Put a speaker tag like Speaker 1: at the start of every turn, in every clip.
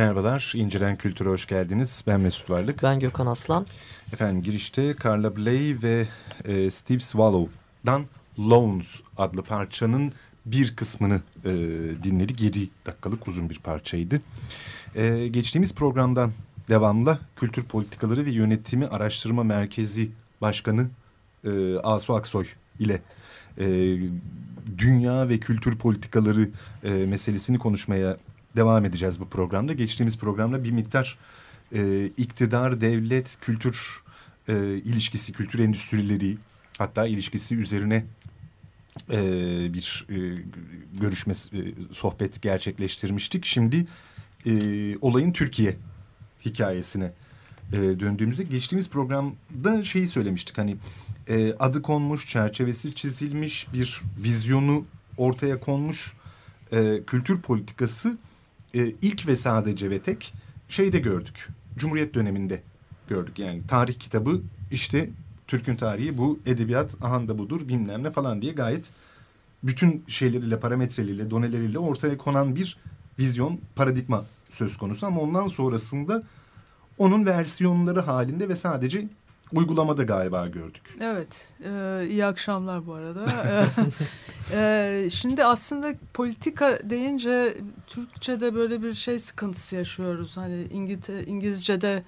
Speaker 1: Merhabalar, İncelen Kültür'e hoş geldiniz. Ben Mesut Varlık.
Speaker 2: Ben Gökhan Aslan.
Speaker 1: Efendim girişte Carla Bley ve e, Steve Swallow'dan Loans adlı parçanın bir kısmını e, dinledik. 7 dakikalık uzun bir parçaydı. E, geçtiğimiz programdan devamla Kültür Politikaları ve Yönetimi Araştırma Merkezi Başkanı e, Asu Aksoy ile e, dünya ve kültür politikaları e, meselesini konuşmaya devam edeceğiz bu programda. Geçtiğimiz programda bir miktar e, iktidar, devlet, kültür e, ilişkisi, kültür endüstrileri hatta ilişkisi üzerine e, bir e, görüşme, e, sohbet gerçekleştirmiştik. Şimdi e, olayın Türkiye hikayesine e, döndüğümüzde geçtiğimiz programda şeyi söylemiştik. Hani e, adı konmuş, çerçevesi çizilmiş, bir vizyonu ortaya konmuş e, kültür politikası e, ilk ve sadece ve tek şeyde gördük. Cumhuriyet döneminde gördük. Yani tarih kitabı işte Türk'ün tarihi bu edebiyat ahanda budur bilmem ne falan diye gayet bütün şeyleriyle parametreleriyle doneleriyle ortaya konan bir vizyon paradigma söz konusu ama ondan sonrasında onun versiyonları halinde ve sadece uygulamada galiba gördük.
Speaker 3: Evet, e, iyi akşamlar bu arada. e, şimdi aslında politika deyince Türkçe'de böyle bir şey sıkıntısı yaşıyoruz. Hani İngiliz, İngilizce'de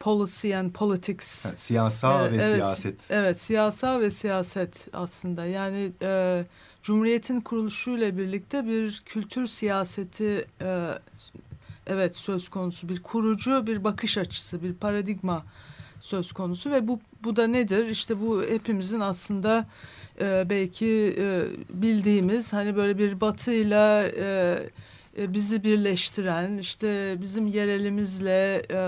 Speaker 3: policy and politics.
Speaker 1: Ha, siyasal
Speaker 3: Ee,
Speaker 1: ve
Speaker 3: evet,
Speaker 1: siyaset.
Speaker 3: Evet, siyasal ve siyaset aslında. Yani e, Cumhuriyet'in kuruluşuyla birlikte bir kültür siyaseti e, evet söz konusu. Bir kurucu bir bakış açısı, bir paradigma söz konusu ve bu bu da nedir? İşte bu hepimizin aslında e, belki e, bildiğimiz hani böyle bir batıyla e, e, bizi birleştiren işte bizim yerelimizle e,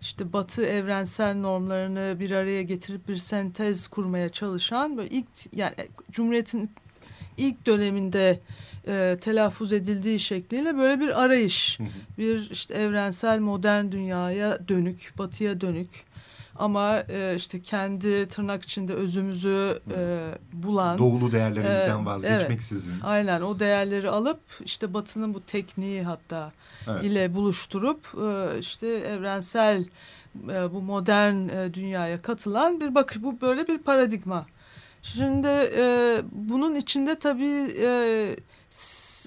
Speaker 3: işte batı evrensel normlarını bir araya getirip bir sentez kurmaya çalışan böyle ilk yani Cumhuriyet'in ilk döneminde e, telaffuz edildiği şekliyle böyle bir arayış, bir işte evrensel modern dünyaya dönük, batıya dönük ama e, işte kendi tırnak içinde özümüzü e, bulan
Speaker 1: Doğulu değerlerimizden
Speaker 3: Ee,
Speaker 1: vazgeçmeksizin.
Speaker 3: Aynen o değerleri alıp işte Batı'nın bu tekniği hatta
Speaker 1: Evet.
Speaker 3: ile buluşturup e, işte evrensel e, bu modern e, dünyaya katılan bir bakış bu böyle bir paradigma. Şimdi e, bunun içinde tabii e,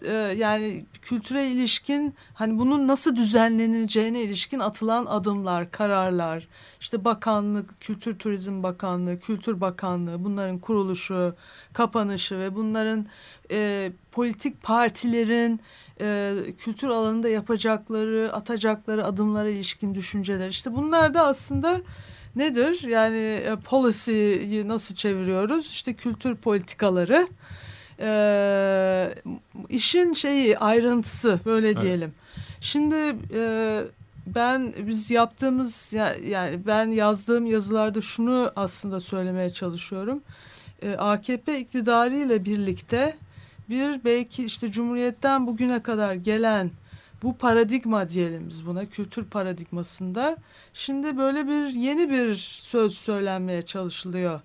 Speaker 3: e, yani kültüre ilişkin hani bunun nasıl düzenleneceğine ilişkin atılan adımlar, kararlar, işte bakanlık, Kültür Turizm Bakanlığı, Kültür Bakanlığı bunların kuruluşu, kapanışı ve bunların e, politik partilerin e, kültür alanında yapacakları, atacakları adımlara ilişkin düşünceler. İşte bunlar da aslında nedir? Yani e, policy'yi nasıl çeviriyoruz? İşte kültür politikaları. E, işin şeyi ayrıntısı böyle
Speaker 1: Evet.
Speaker 3: diyelim. Şimdi e, ben biz yaptığımız ya- yani ben yazdığım yazılarda şunu aslında söylemeye çalışıyorum. E, AKP iktidarı ile birlikte bir belki işte Cumhuriyet'ten bugüne kadar gelen bu paradigma diyelim biz buna kültür paradigmasında şimdi böyle bir yeni bir söz söylenmeye çalışılıyor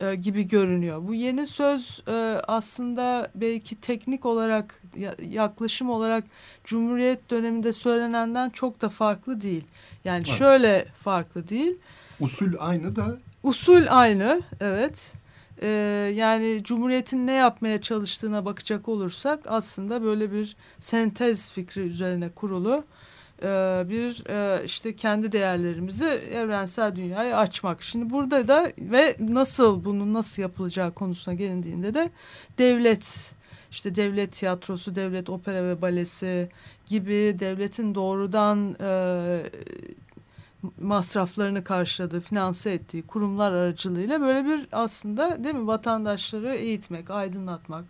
Speaker 3: e, gibi görünüyor. Bu yeni söz e, aslında belki teknik olarak ya- yaklaşım olarak Cumhuriyet döneminde söylenenden çok da farklı değil. Yani
Speaker 1: Evet.
Speaker 3: şöyle farklı değil.
Speaker 1: Usul aynı da
Speaker 3: Usul aynı, evet. Ee, yani Cumhuriyet'in ne yapmaya çalıştığına bakacak olursak aslında böyle bir sentez fikri üzerine kurulu e, bir e, işte kendi değerlerimizi evrensel dünyaya açmak. Şimdi burada da ve nasıl bunun nasıl yapılacağı konusuna gelindiğinde de devlet işte devlet tiyatrosu, devlet opera ve balesi gibi devletin doğrudan e, masraflarını karşıladığı, finanse ettiği kurumlar aracılığıyla böyle bir aslında değil mi vatandaşları eğitmek, aydınlatmak,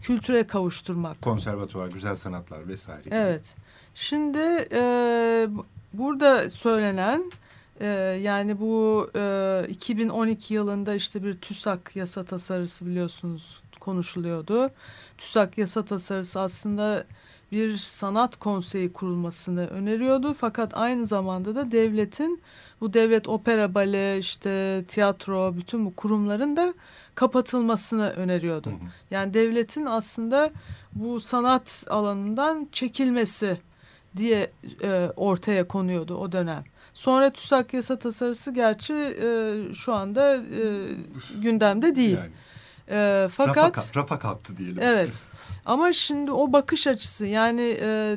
Speaker 3: kültüre kavuşturmak.
Speaker 1: konservatuvar, güzel sanatlar vesaire. gibi.
Speaker 3: Şimdi e, bu- burada söylenen e, yani bu e, 2012 yılında işte bir TÜSAK yasa tasarısı biliyorsunuz konuşuluyordu. TÜSAK yasa tasarısı aslında bir sanat konseyi kurulmasını öneriyordu. Fakat aynı zamanda da devletin bu devlet opera, bale, işte tiyatro, bütün bu kurumların da kapatılmasını öneriyordu.
Speaker 1: Hı hı.
Speaker 3: Yani devletin aslında bu sanat alanından çekilmesi diye e, ortaya konuyordu o dönem. Sonra TÜSAK yasa tasarısı gerçi e, şu anda e, gündemde değil.
Speaker 1: Yani,
Speaker 3: E, fakat
Speaker 1: rafa, rafa kalktı diyelim.
Speaker 3: Evet. Ama şimdi o bakış açısı yani e,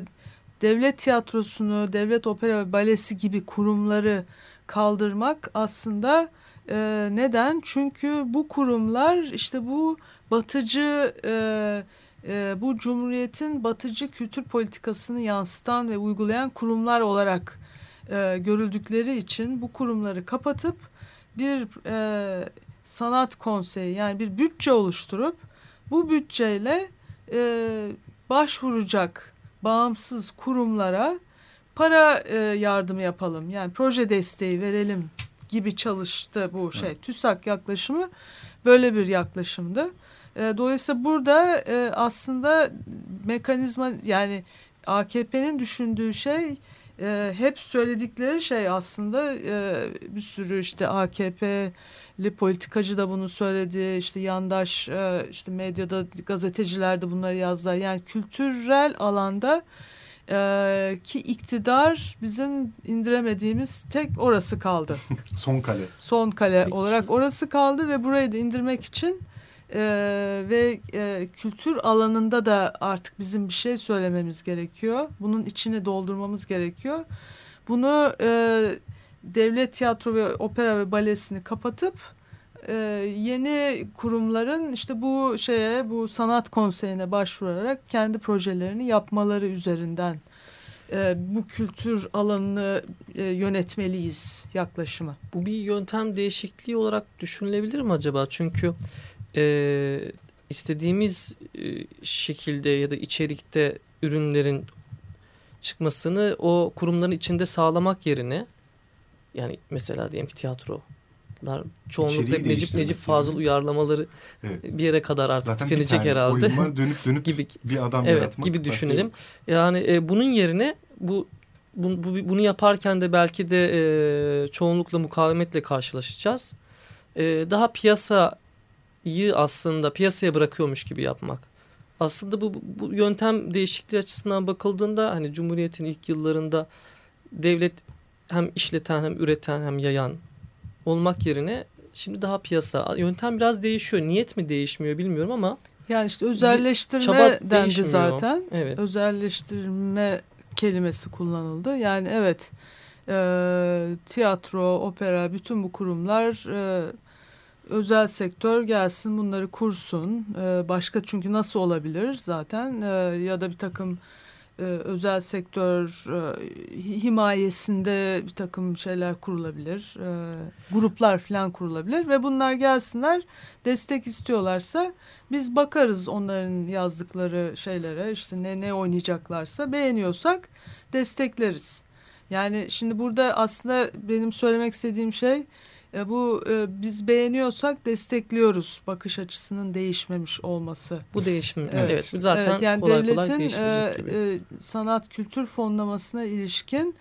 Speaker 3: devlet tiyatrosunu, devlet opera ve balesi gibi kurumları kaldırmak aslında e, neden? Çünkü bu kurumlar işte bu batıcı e, e, bu cumhuriyetin batıcı kültür politikasını yansıtan ve uygulayan kurumlar olarak e, görüldükleri için bu kurumları kapatıp bir e, sanat konseyi yani bir bütçe oluşturup bu bütçeyle e, başvuracak bağımsız kurumlara para e, yardımı yapalım. Yani proje desteği verelim gibi çalıştı bu şey. TÜSAK yaklaşımı böyle bir yaklaşımdı. E, dolayısıyla burada e, aslında mekanizma yani AKP'nin düşündüğü şey e, hep söyledikleri şey aslında e, bir sürü işte AKP'li politikacı da bunu söyledi. işte yandaş e, işte medyada gazeteciler de bunları yazdılar. Yani kültürel alanda e, ki iktidar bizim indiremediğimiz tek orası kaldı.
Speaker 1: Son kale.
Speaker 3: Son kale
Speaker 2: Peki.
Speaker 3: olarak orası kaldı ve burayı da indirmek için e, ve e, kültür alanında da artık bizim bir şey söylememiz gerekiyor. Bunun içini doldurmamız gerekiyor. Bunu e, devlet tiyatro ve opera ve balesini kapatıp e, yeni kurumların işte bu şeye bu sanat konseyine başvurarak kendi projelerini yapmaları üzerinden e, bu kültür alanını e, yönetmeliyiz yaklaşımı.
Speaker 2: Bu bir yöntem değişikliği olarak düşünülebilir mi acaba? Çünkü e, istediğimiz e, şekilde ya da içerikte ürünlerin çıkmasını o kurumların içinde sağlamak yerine yani mesela diyelim ki tiyatrolar çoğunlukla Necip Necip Fazıl uyarlamaları evet. bir yere kadar artık Zaten tükenecek herhalde.
Speaker 1: dönüp dönüp gibi bir adam
Speaker 2: evet, yaratmak. gibi düşünelim. Yani e, bunun yerine bu, bu, bu bunu yaparken de belki de e, çoğunlukla mukavemetle karşılaşacağız. E, daha piyasayı aslında piyasaya bırakıyormuş gibi yapmak aslında bu, bu yöntem değişikliği açısından bakıldığında hani Cumhuriyet'in ilk yıllarında devlet hem işleten hem üreten hem yayan olmak yerine şimdi daha piyasa yöntem biraz değişiyor. Niyet mi değişmiyor bilmiyorum ama
Speaker 3: yani işte özelleştirme dendi zaten. Evet. Özelleştirme kelimesi kullanıldı. Yani evet e, tiyatro, opera bütün bu kurumlar e, özel sektör gelsin bunları kursun. Ee, başka çünkü nasıl olabilir zaten ee, ya da bir takım e, özel sektör e, himayesinde bir takım şeyler kurulabilir. E, gruplar falan kurulabilir ve bunlar gelsinler destek istiyorlarsa biz bakarız onların yazdıkları şeylere işte ne ne oynayacaklarsa beğeniyorsak destekleriz. Yani şimdi burada aslında benim söylemek istediğim şey e, bu e, biz beğeniyorsak destekliyoruz bakış açısının değişmemiş olması.
Speaker 2: Bu değişim evet, evet zaten evet, yani kolay devletin, kolay değişmeyecek
Speaker 3: gibi. E, sanat kültür fonlamasına ilişkin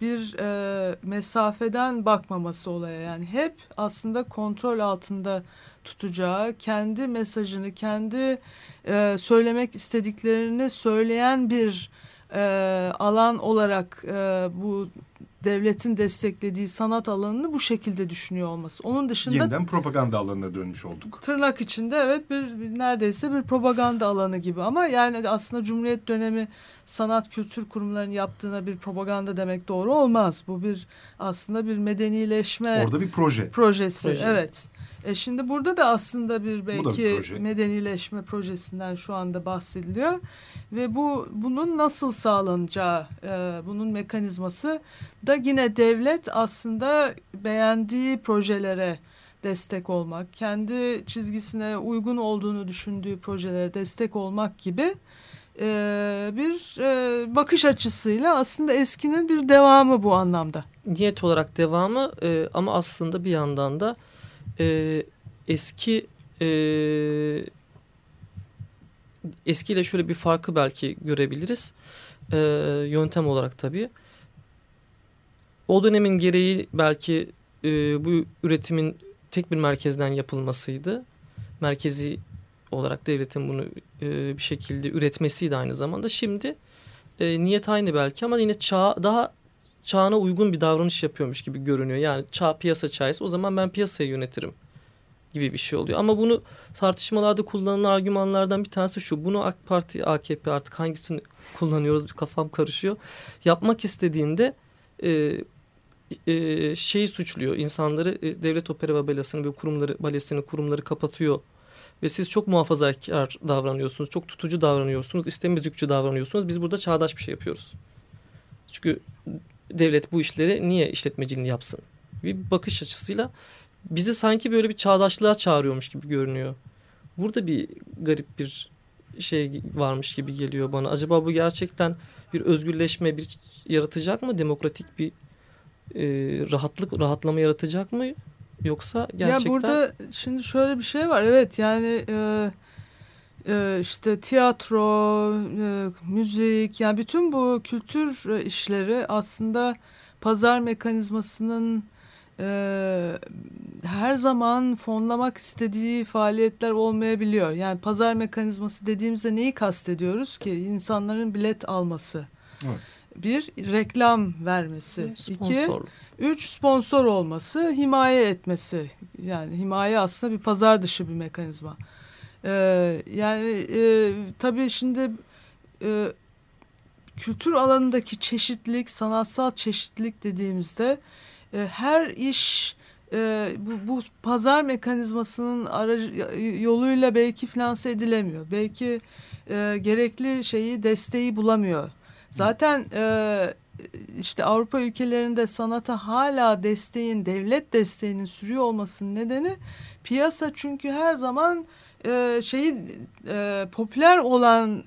Speaker 3: bir e, mesafeden bakmaması olaya yani hep aslında kontrol altında tutacağı kendi mesajını kendi e, söylemek istediklerini söyleyen bir e, alan olarak e, bu devletin desteklediği sanat alanını bu şekilde düşünüyor olması. Onun dışında
Speaker 1: yeniden propaganda alanına dönmüş olduk.
Speaker 3: Tırnak içinde evet bir, bir neredeyse bir propaganda alanı gibi ama yani aslında Cumhuriyet dönemi sanat kültür kurumlarının yaptığına bir propaganda demek doğru olmaz. Bu bir aslında bir medenileşme
Speaker 1: Orada bir proje.
Speaker 3: Projesi. Proje. Evet. E şimdi burada da aslında bir belki bir proje. medenileşme projesinden şu anda bahsediliyor ve bu bunun nasıl sağlanacağı, e, bunun mekanizması da yine devlet aslında beğendiği projelere destek olmak, kendi çizgisine uygun olduğunu düşündüğü projelere destek olmak gibi e, bir e, bakış açısıyla aslında eskinin bir devamı bu anlamda.
Speaker 2: Niyet olarak devamı e, ama aslında bir yandan da e, eski e, eskiyle şöyle bir farkı belki görebiliriz. E, yöntem olarak tabii. O dönemin gereği belki e, bu üretimin tek bir merkezden yapılmasıydı. Merkezi olarak devletin bunu e, bir şekilde üretmesiydi aynı zamanda. Şimdi e, niyet aynı belki ama yine çağ daha çağına uygun bir davranış yapıyormuş gibi görünüyor. Yani çağ piyasa çağısı o zaman ben piyasayı yönetirim gibi bir şey oluyor. Ama bunu tartışmalarda kullanılan argümanlardan bir tanesi şu. Bunu AK Parti, AKP artık hangisini kullanıyoruz bir kafam karışıyor. Yapmak istediğinde e, e, şeyi suçluyor. İnsanları e, devlet opera ve balesini ve kurumları, balesini kurumları kapatıyor. Ve siz çok muhafazakar davranıyorsunuz. Çok tutucu davranıyorsunuz. istemezlikçi davranıyorsunuz. Biz burada çağdaş bir şey yapıyoruz. Çünkü devlet bu işleri niye işletmeciliğini yapsın? Bir bakış açısıyla bizi sanki böyle bir çağdaşlığa çağırıyormuş gibi görünüyor. Burada bir garip bir şey varmış gibi geliyor bana. Acaba bu gerçekten bir özgürleşme bir yaratacak mı? Demokratik bir e, rahatlık, rahatlama yaratacak mı? Yoksa gerçekten...
Speaker 3: Ya burada şimdi şöyle bir şey var. Evet yani e, e, işte tiyatro, e, müzik yani bütün bu kültür işleri aslında pazar mekanizmasının e, her zaman fonlamak istediği faaliyetler olmayabiliyor. Yani pazar mekanizması dediğimizde neyi kastediyoruz ki? İnsanların bilet alması. Evet. Bir, reklam vermesi. Sponsor. İki, üç, sponsor olması, himaye etmesi. Yani himaye aslında bir pazar dışı bir mekanizma. Ee, yani e, tabii şimdi e, kültür alanındaki çeşitlilik, sanatsal çeşitlilik dediğimizde e, her iş e, bu, bu pazar mekanizmasının aracı, yoluyla belki finanse edilemiyor. Belki e, gerekli şeyi desteği bulamıyor. Zaten e, işte Avrupa ülkelerinde sanata hala desteğin, devlet desteğinin sürüyor olmasının nedeni piyasa çünkü her zaman e, şeyi e, popüler olan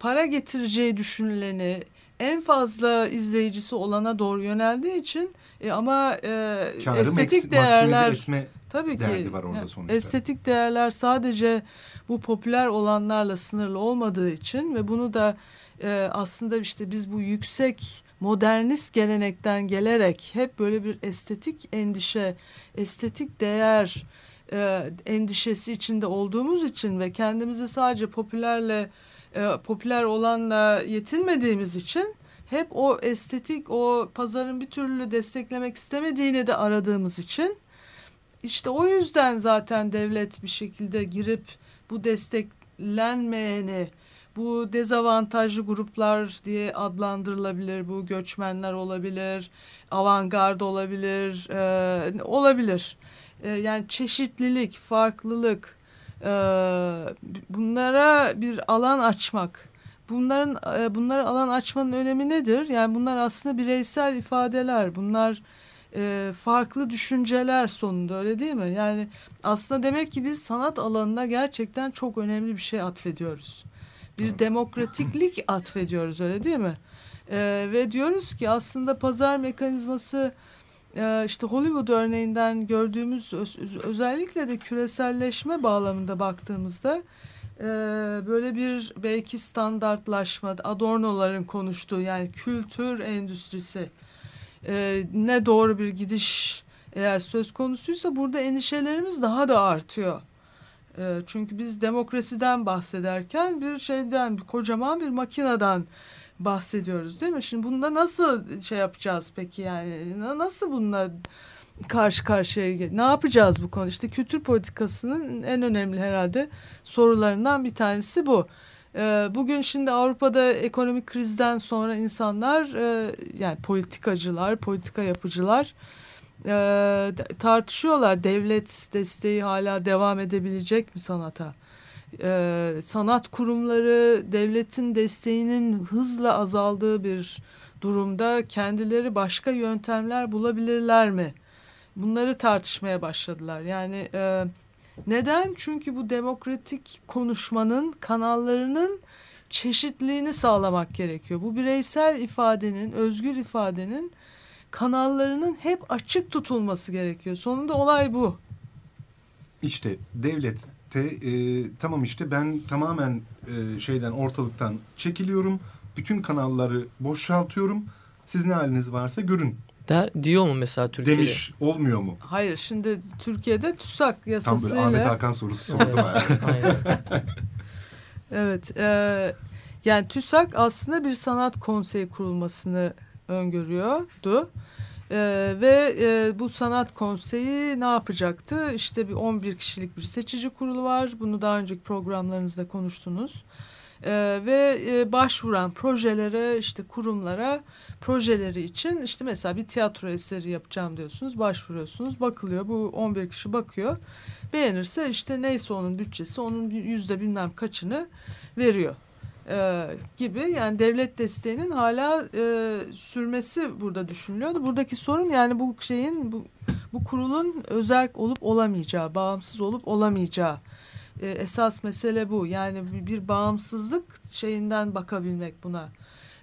Speaker 3: para getireceği düşünüleni en fazla izleyicisi olana doğru yöneldiği için e, ama e, estetik değerler
Speaker 1: etme
Speaker 3: tabii ki
Speaker 1: var orada sonuçta.
Speaker 3: estetik değerler sadece bu popüler olanlarla sınırlı olmadığı için ve bunu da e, aslında işte biz bu yüksek modernist gelenekten gelerek hep böyle bir estetik endişe, estetik değer e, endişesi içinde olduğumuz için ve kendimizi sadece popülerle e, popüler olanla yetinmediğimiz için hep o estetik o pazarın bir türlü desteklemek istemediğini de aradığımız için işte o yüzden zaten devlet bir şekilde girip bu desteklenmeyeni bu dezavantajlı gruplar diye adlandırılabilir. Bu göçmenler olabilir, avantgard olabilir, e, olabilir. E, yani çeşitlilik, farklılık, e, bunlara bir alan açmak. Bunların e, bunlara alan açmanın önemi nedir? Yani bunlar aslında bireysel ifadeler. Bunlar e, farklı düşünceler sonunda öyle değil mi? Yani aslında demek ki biz sanat alanına gerçekten çok önemli bir şey atfediyoruz bir demokratiklik atfediyoruz öyle değil mi? Ee, ve diyoruz ki aslında pazar mekanizması e, işte Hollywood örneğinden gördüğümüz öz, özellikle de küreselleşme bağlamında baktığımızda e, böyle bir belki standartlaşma Adorno'ların konuştuğu yani kültür endüstrisi e, ne doğru bir gidiş eğer söz konusuysa burada endişelerimiz daha da artıyor. Ee, çünkü biz demokrasiden bahsederken bir şeyden, bir kocaman bir makineden bahsediyoruz değil mi? Şimdi bunda nasıl şey yapacağız peki yani? Nasıl bununla karşı karşıya ne yapacağız bu konu? İşte kültür politikasının en önemli herhalde sorularından bir tanesi bu. Ee, bugün şimdi Avrupa'da ekonomik krizden sonra insanlar e, yani politikacılar, politika yapıcılar e, tartışıyorlar. Devlet desteği hala devam edebilecek mi sanata? E, sanat kurumları devletin desteğinin hızla azaldığı bir durumda kendileri başka yöntemler bulabilirler mi? Bunları tartışmaya başladılar. Yani e, neden? Çünkü bu demokratik konuşmanın kanallarının çeşitliliğini sağlamak gerekiyor. Bu bireysel ifadenin, özgür ifadenin kanallarının hep açık tutulması gerekiyor. Sonunda olay bu.
Speaker 1: İşte devlette e, tamam işte ben tamamen e, şeyden ortalıktan çekiliyorum. Bütün kanalları boşaltıyorum. Siz ne haliniz varsa görün.
Speaker 2: Der, diyor mu mesela Türkiye'de?
Speaker 1: Demiş olmuyor mu?
Speaker 3: Hayır şimdi Türkiye'de TÜSAK yasasıyla.
Speaker 1: Tam böyle Ahmet Hakan sorusu sordum.
Speaker 2: evet.
Speaker 3: evet e, yani TÜSAK aslında bir sanat konseyi kurulmasını öngörüyordu. Ee, ve e, bu sanat konseyi ne yapacaktı? İşte bir 11 kişilik bir seçici kurulu var. Bunu daha önceki programlarınızda konuştunuz. Ee, ve e, başvuran projelere işte kurumlara projeleri için işte mesela bir tiyatro eseri yapacağım diyorsunuz başvuruyorsunuz bakılıyor bu 11 kişi bakıyor beğenirse işte neyse onun bütçesi onun yüzde bilmem kaçını veriyor e, gibi yani devlet desteğinin hala e, sürmesi burada düşünülüyor. Buradaki sorun yani bu şeyin bu, bu kurulun özel olup olamayacağı, bağımsız olup olamayacağı. E, esas mesele bu. Yani bir, bir bağımsızlık şeyinden bakabilmek buna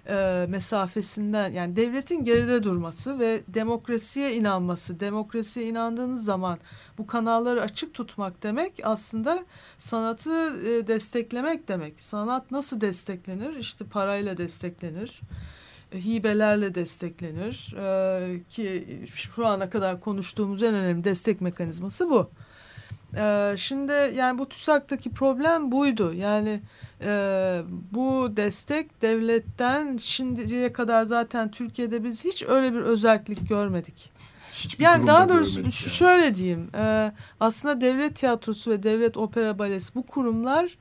Speaker 3: e, mesafesinden yani devletin geride durması ve demokrasiye inanması. Demokrasiye inandığınız zaman bu kanalları açık tutmak demek aslında sanatı e, desteklemek demek. Sanat nasıl desteklenir? İşte parayla desteklenir e, hibelerle desteklenir ee, ki şu ana kadar konuştuğumuz en önemli destek mekanizması bu. Ee, şimdi yani bu TÜSAK'taki problem buydu. Yani e, bu destek devletten şimdiye kadar zaten Türkiye'de biz hiç öyle bir özellik görmedik.
Speaker 1: Hiçbir
Speaker 3: yani daha doğrusu yani. şöyle diyeyim. E, aslında devlet tiyatrosu ve devlet opera balesi bu kurumlar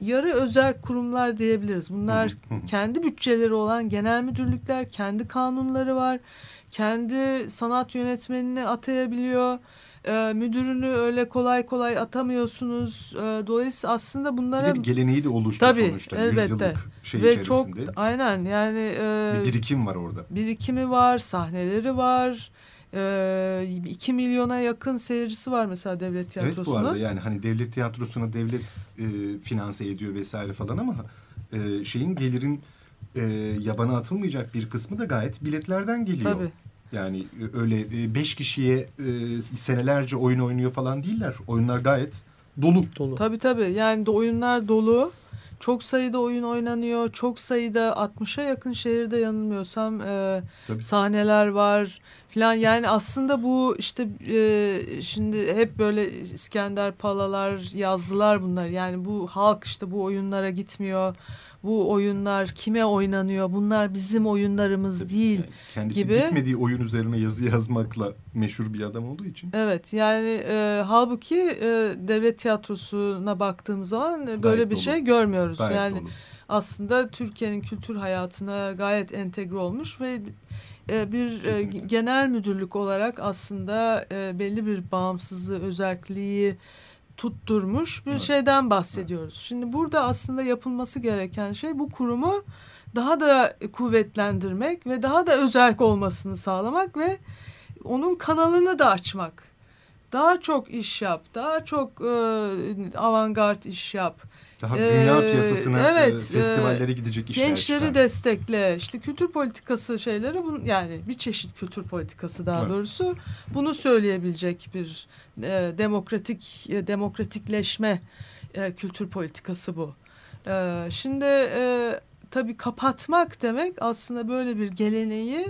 Speaker 3: yarı özel kurumlar diyebiliriz. Bunlar kendi bütçeleri olan genel müdürlükler, kendi kanunları var. Kendi sanat yönetmenini atayabiliyor. E, müdürünü öyle kolay kolay atamıyorsunuz. E, dolayısıyla aslında bunlara...
Speaker 1: Bir, geleneği de oluştu
Speaker 3: Tabii,
Speaker 1: sonuçta.
Speaker 3: elbette.
Speaker 1: Yüzyıllık şey
Speaker 3: Ve
Speaker 1: içerisinde.
Speaker 3: çok aynen yani... E,
Speaker 1: bir birikim var orada.
Speaker 3: Birikimi var, sahneleri var. E, 2 milyona yakın seyircisi var mesela devlet tiyatrosunun.
Speaker 1: Evet bu arada yani hani devlet tiyatrosuna devlet e, finanse ediyor vesaire falan ama e, şeyin gelirin e, yabana atılmayacak bir kısmı da gayet biletlerden geliyor.
Speaker 3: Tabii.
Speaker 1: Yani e, öyle e, beş kişiye e, senelerce oyun oynuyor falan değiller. Oyunlar gayet dolu.
Speaker 2: Dolu.
Speaker 3: Tabii tabii yani de oyunlar dolu. Çok sayıda oyun oynanıyor. Çok sayıda 60'a yakın şehirde yanılmıyorsam e, sahneler var filan. Yani aslında bu işte e, şimdi hep böyle İskender Palalar yazdılar bunlar. Yani bu halk işte bu oyunlara gitmiyor. Bu oyunlar kime oynanıyor? Bunlar bizim oyunlarımız
Speaker 1: Tabii,
Speaker 3: değil
Speaker 1: yani kendisi
Speaker 3: gibi.
Speaker 1: gitmediği oyun üzerine yazı yazmakla meşhur bir adam olduğu için.
Speaker 3: Evet yani e, halbuki e, devlet tiyatrosuna baktığımız zaman e, böyle
Speaker 1: Gayet
Speaker 3: bir
Speaker 1: dolu.
Speaker 3: şey görmüyoruz.
Speaker 1: Gayet
Speaker 3: yani
Speaker 1: dolu.
Speaker 3: aslında Türkiye'nin kültür hayatına gayet entegre olmuş ve e, bir e,
Speaker 1: Kesinlikle.
Speaker 3: genel müdürlük olarak aslında e, belli bir bağımsızlığı, özelliği tutturmuş bir
Speaker 1: Evet.
Speaker 3: şeyden bahsediyoruz. Şimdi burada aslında yapılması gereken şey bu kurumu daha da kuvvetlendirmek ve daha da özerk olmasını sağlamak ve onun kanalını da açmak. Daha çok iş yap, daha çok e, avantgard iş yap.
Speaker 1: Daha
Speaker 3: Ee,
Speaker 1: dünya piyasasına
Speaker 3: evet,
Speaker 1: e, festivallere gidecek işler
Speaker 3: Gençleri
Speaker 1: çıkar.
Speaker 3: destekle. İşte kültür politikası şeyleri bu yani bir çeşit kültür politikası daha
Speaker 1: Evet.
Speaker 3: doğrusu bunu söyleyebilecek bir e, demokratik e, demokratikleşme e, kültür politikası bu. E, şimdi e, tabii kapatmak demek aslında böyle bir geleneği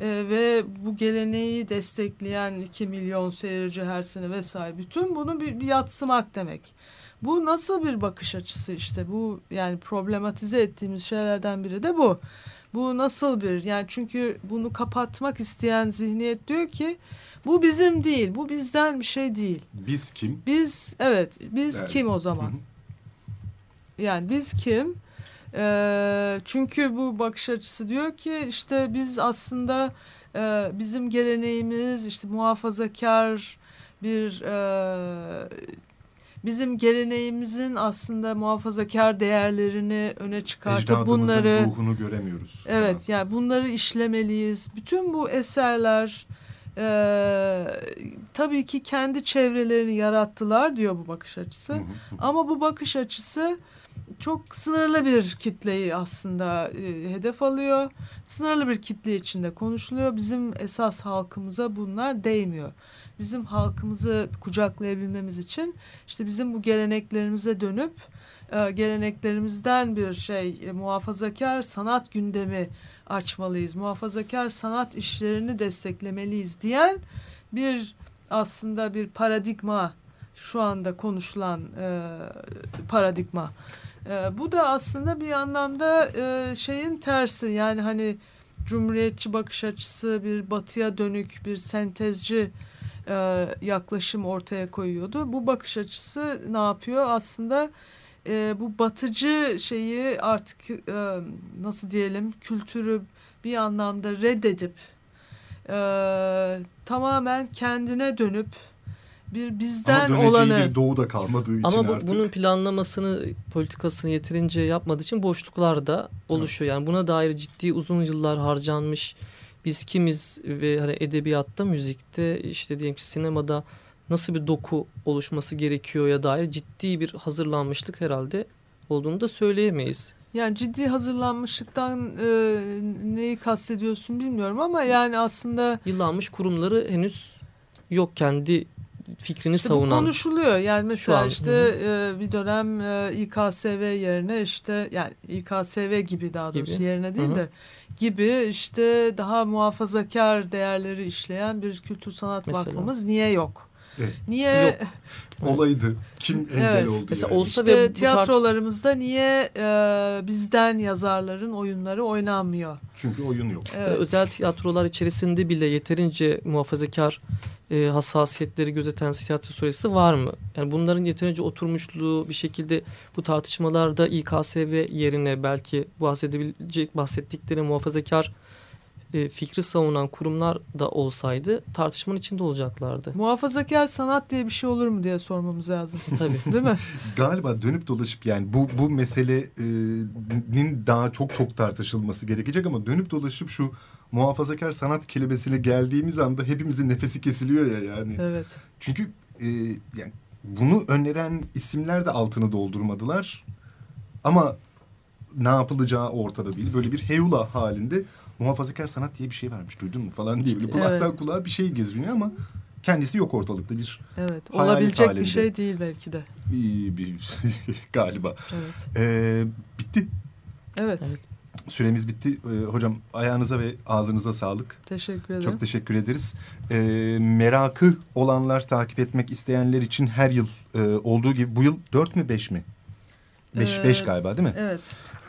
Speaker 3: e, ve bu geleneği destekleyen 2 milyon seyirci her sene vesaire bütün bunu bir, bir yatsımak demek. Bu nasıl bir bakış açısı işte bu yani problematize ettiğimiz şeylerden biri de bu. Bu nasıl bir yani çünkü bunu kapatmak isteyen zihniyet diyor ki bu bizim değil bu bizden bir şey değil.
Speaker 1: Biz kim?
Speaker 3: Biz evet biz
Speaker 1: Yani.
Speaker 3: kim o zaman? Yani biz kim? Ee, çünkü bu bakış açısı diyor ki işte biz aslında e, bizim geleneğimiz işte muhafazakar bir e, bizim geleneğimizin aslında muhafazakar değerlerini öne çıkartıp bunları
Speaker 1: ruhunu göremiyoruz.
Speaker 3: Evet yani bunları işlemeliyiz. Bütün bu eserler e, tabii ki kendi çevrelerini yarattılar diyor bu bakış açısı.
Speaker 1: Hı hı hı.
Speaker 3: Ama bu bakış açısı çok sınırlı bir kitleyi aslında e, hedef alıyor. Sınırlı bir kitle içinde konuşuluyor. Bizim esas halkımıza bunlar değmiyor. Bizim halkımızı kucaklayabilmemiz için işte bizim bu geleneklerimize dönüp e, geleneklerimizden bir şey e, muhafazakar sanat gündemi açmalıyız. Muhafazakar sanat işlerini desteklemeliyiz diyen bir aslında bir paradigma şu anda konuşulan e, paradigma. E, bu da aslında bir anlamda e, şeyin tersi yani hani cumhuriyetçi bakış açısı bir batıya dönük bir sentezci e, yaklaşım ortaya koyuyordu. Bu bakış açısı ne yapıyor? Aslında e, bu batıcı şeyi artık e, nasıl diyelim kültürü bir anlamda reddedip e, tamamen kendine dönüp bir bizden
Speaker 1: Ama
Speaker 3: olanı
Speaker 1: bir doğuda kalmadığı için
Speaker 2: Ama bu,
Speaker 1: artık.
Speaker 2: bunun planlamasını, politikasını yeterince yapmadığı için boşluklar da oluşuyor. Yani buna dair ciddi uzun yıllar harcanmış. Biz kimiz ve hani edebiyatta, müzikte, işte diyelim ki sinemada nasıl bir doku oluşması gerekiyor ya dair ciddi bir hazırlanmışlık herhalde olduğunu da söyleyemeyiz.
Speaker 3: yani ciddi hazırlanmışlıktan e, neyi kastediyorsun bilmiyorum ama yani aslında
Speaker 2: Yıllanmış kurumları henüz yok kendi fikrini
Speaker 3: İşte bu
Speaker 2: savunan.
Speaker 3: konuşuluyor. Yani mesela
Speaker 2: an,
Speaker 3: işte e, bir dönem e, İKSV yerine işte yani İKSV gibi daha doğrusu
Speaker 2: Gibi.
Speaker 3: yerine değil
Speaker 2: Hı hı.
Speaker 3: de gibi işte daha muhafazakar değerleri işleyen bir kültür sanat
Speaker 2: Mesela.
Speaker 3: vakfımız niye yok?
Speaker 1: Evet.
Speaker 3: Niye
Speaker 2: Yok.
Speaker 1: Olaydı. Kim engel
Speaker 3: Evet.
Speaker 1: oldu
Speaker 2: Mesela
Speaker 1: yani?
Speaker 2: olsa
Speaker 3: işte
Speaker 2: ve
Speaker 3: tiyatrolarımızda niye e, bizden yazarların oyunları oynanmıyor?
Speaker 1: Çünkü oyun yok.
Speaker 3: Evet.
Speaker 2: özel tiyatrolar içerisinde bile yeterince muhafazakar e, hassasiyetleri gözeten tiyatro sayısı var mı? Yani bunların yeterince oturmuşluğu bir şekilde bu tartışmalarda İKSV yerine belki bahsedebilecek bahsettikleri muhafazakar e, fikri savunan kurumlar da olsaydı tartışmanın içinde olacaklardı.
Speaker 3: Muhafazakar sanat diye bir şey olur mu diye sormamız lazım.
Speaker 2: Tabii.
Speaker 3: Değil mi?
Speaker 1: Galiba dönüp dolaşıp yani bu bu meselenin daha çok çok tartışılması gerekecek ama dönüp dolaşıp şu muhafazakar sanat kelimesine geldiğimiz anda hepimizin nefesi kesiliyor ya yani.
Speaker 3: Evet.
Speaker 1: Çünkü e, yani bunu öneren isimler de altını doldurmadılar. Ama ne yapılacağı ortada değil. Böyle bir heyula halinde muhafazakar sanat diye bir şey varmış duydun mu falan diye. Böyle kulaktan
Speaker 3: Evet.
Speaker 1: kulağa bir şey geziniyor ama kendisi yok ortalıkta bir
Speaker 3: Evet. Olabilecek
Speaker 1: halinde.
Speaker 3: bir şey değil belki de.
Speaker 1: bir, bir galiba.
Speaker 3: Evet.
Speaker 1: Ee, bitti.
Speaker 3: Evet.
Speaker 2: Evet.
Speaker 1: Süremiz bitti. Ee, hocam ayağınıza ve ağzınıza sağlık.
Speaker 3: Teşekkür ederim.
Speaker 1: Çok teşekkür ederiz. Ee, merakı olanlar, takip etmek isteyenler için her yıl e, olduğu gibi bu yıl dört mü beş mi? Beş,
Speaker 3: Ee,
Speaker 1: beş galiba değil mi?
Speaker 3: Evet.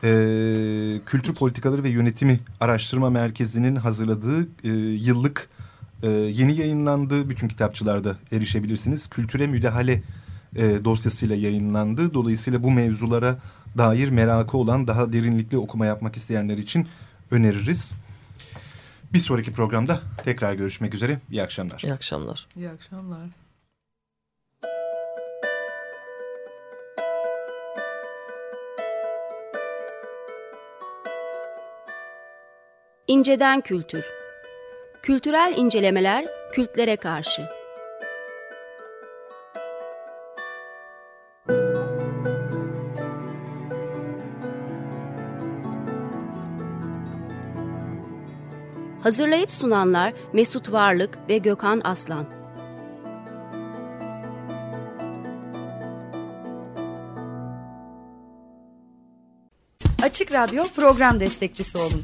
Speaker 1: Ee, Kültür Politikaları ve Yönetimi Araştırma Merkezi'nin hazırladığı e, yıllık e, yeni yayınlandı. Bütün kitapçılarda erişebilirsiniz. Kültüre müdahale e, dosyasıyla yayınlandı. Dolayısıyla bu mevzulara dair merakı olan daha derinlikli okuma yapmak isteyenler için öneririz. Bir sonraki programda tekrar görüşmek üzere. İyi akşamlar.
Speaker 2: İyi akşamlar.
Speaker 3: İyi akşamlar.
Speaker 4: İnceden Kültür Kültürel incelemeler kültlere karşı. Hazırlayıp sunanlar Mesut Varlık ve Gökhan Aslan.
Speaker 5: Açık Radyo program destekçisi olun.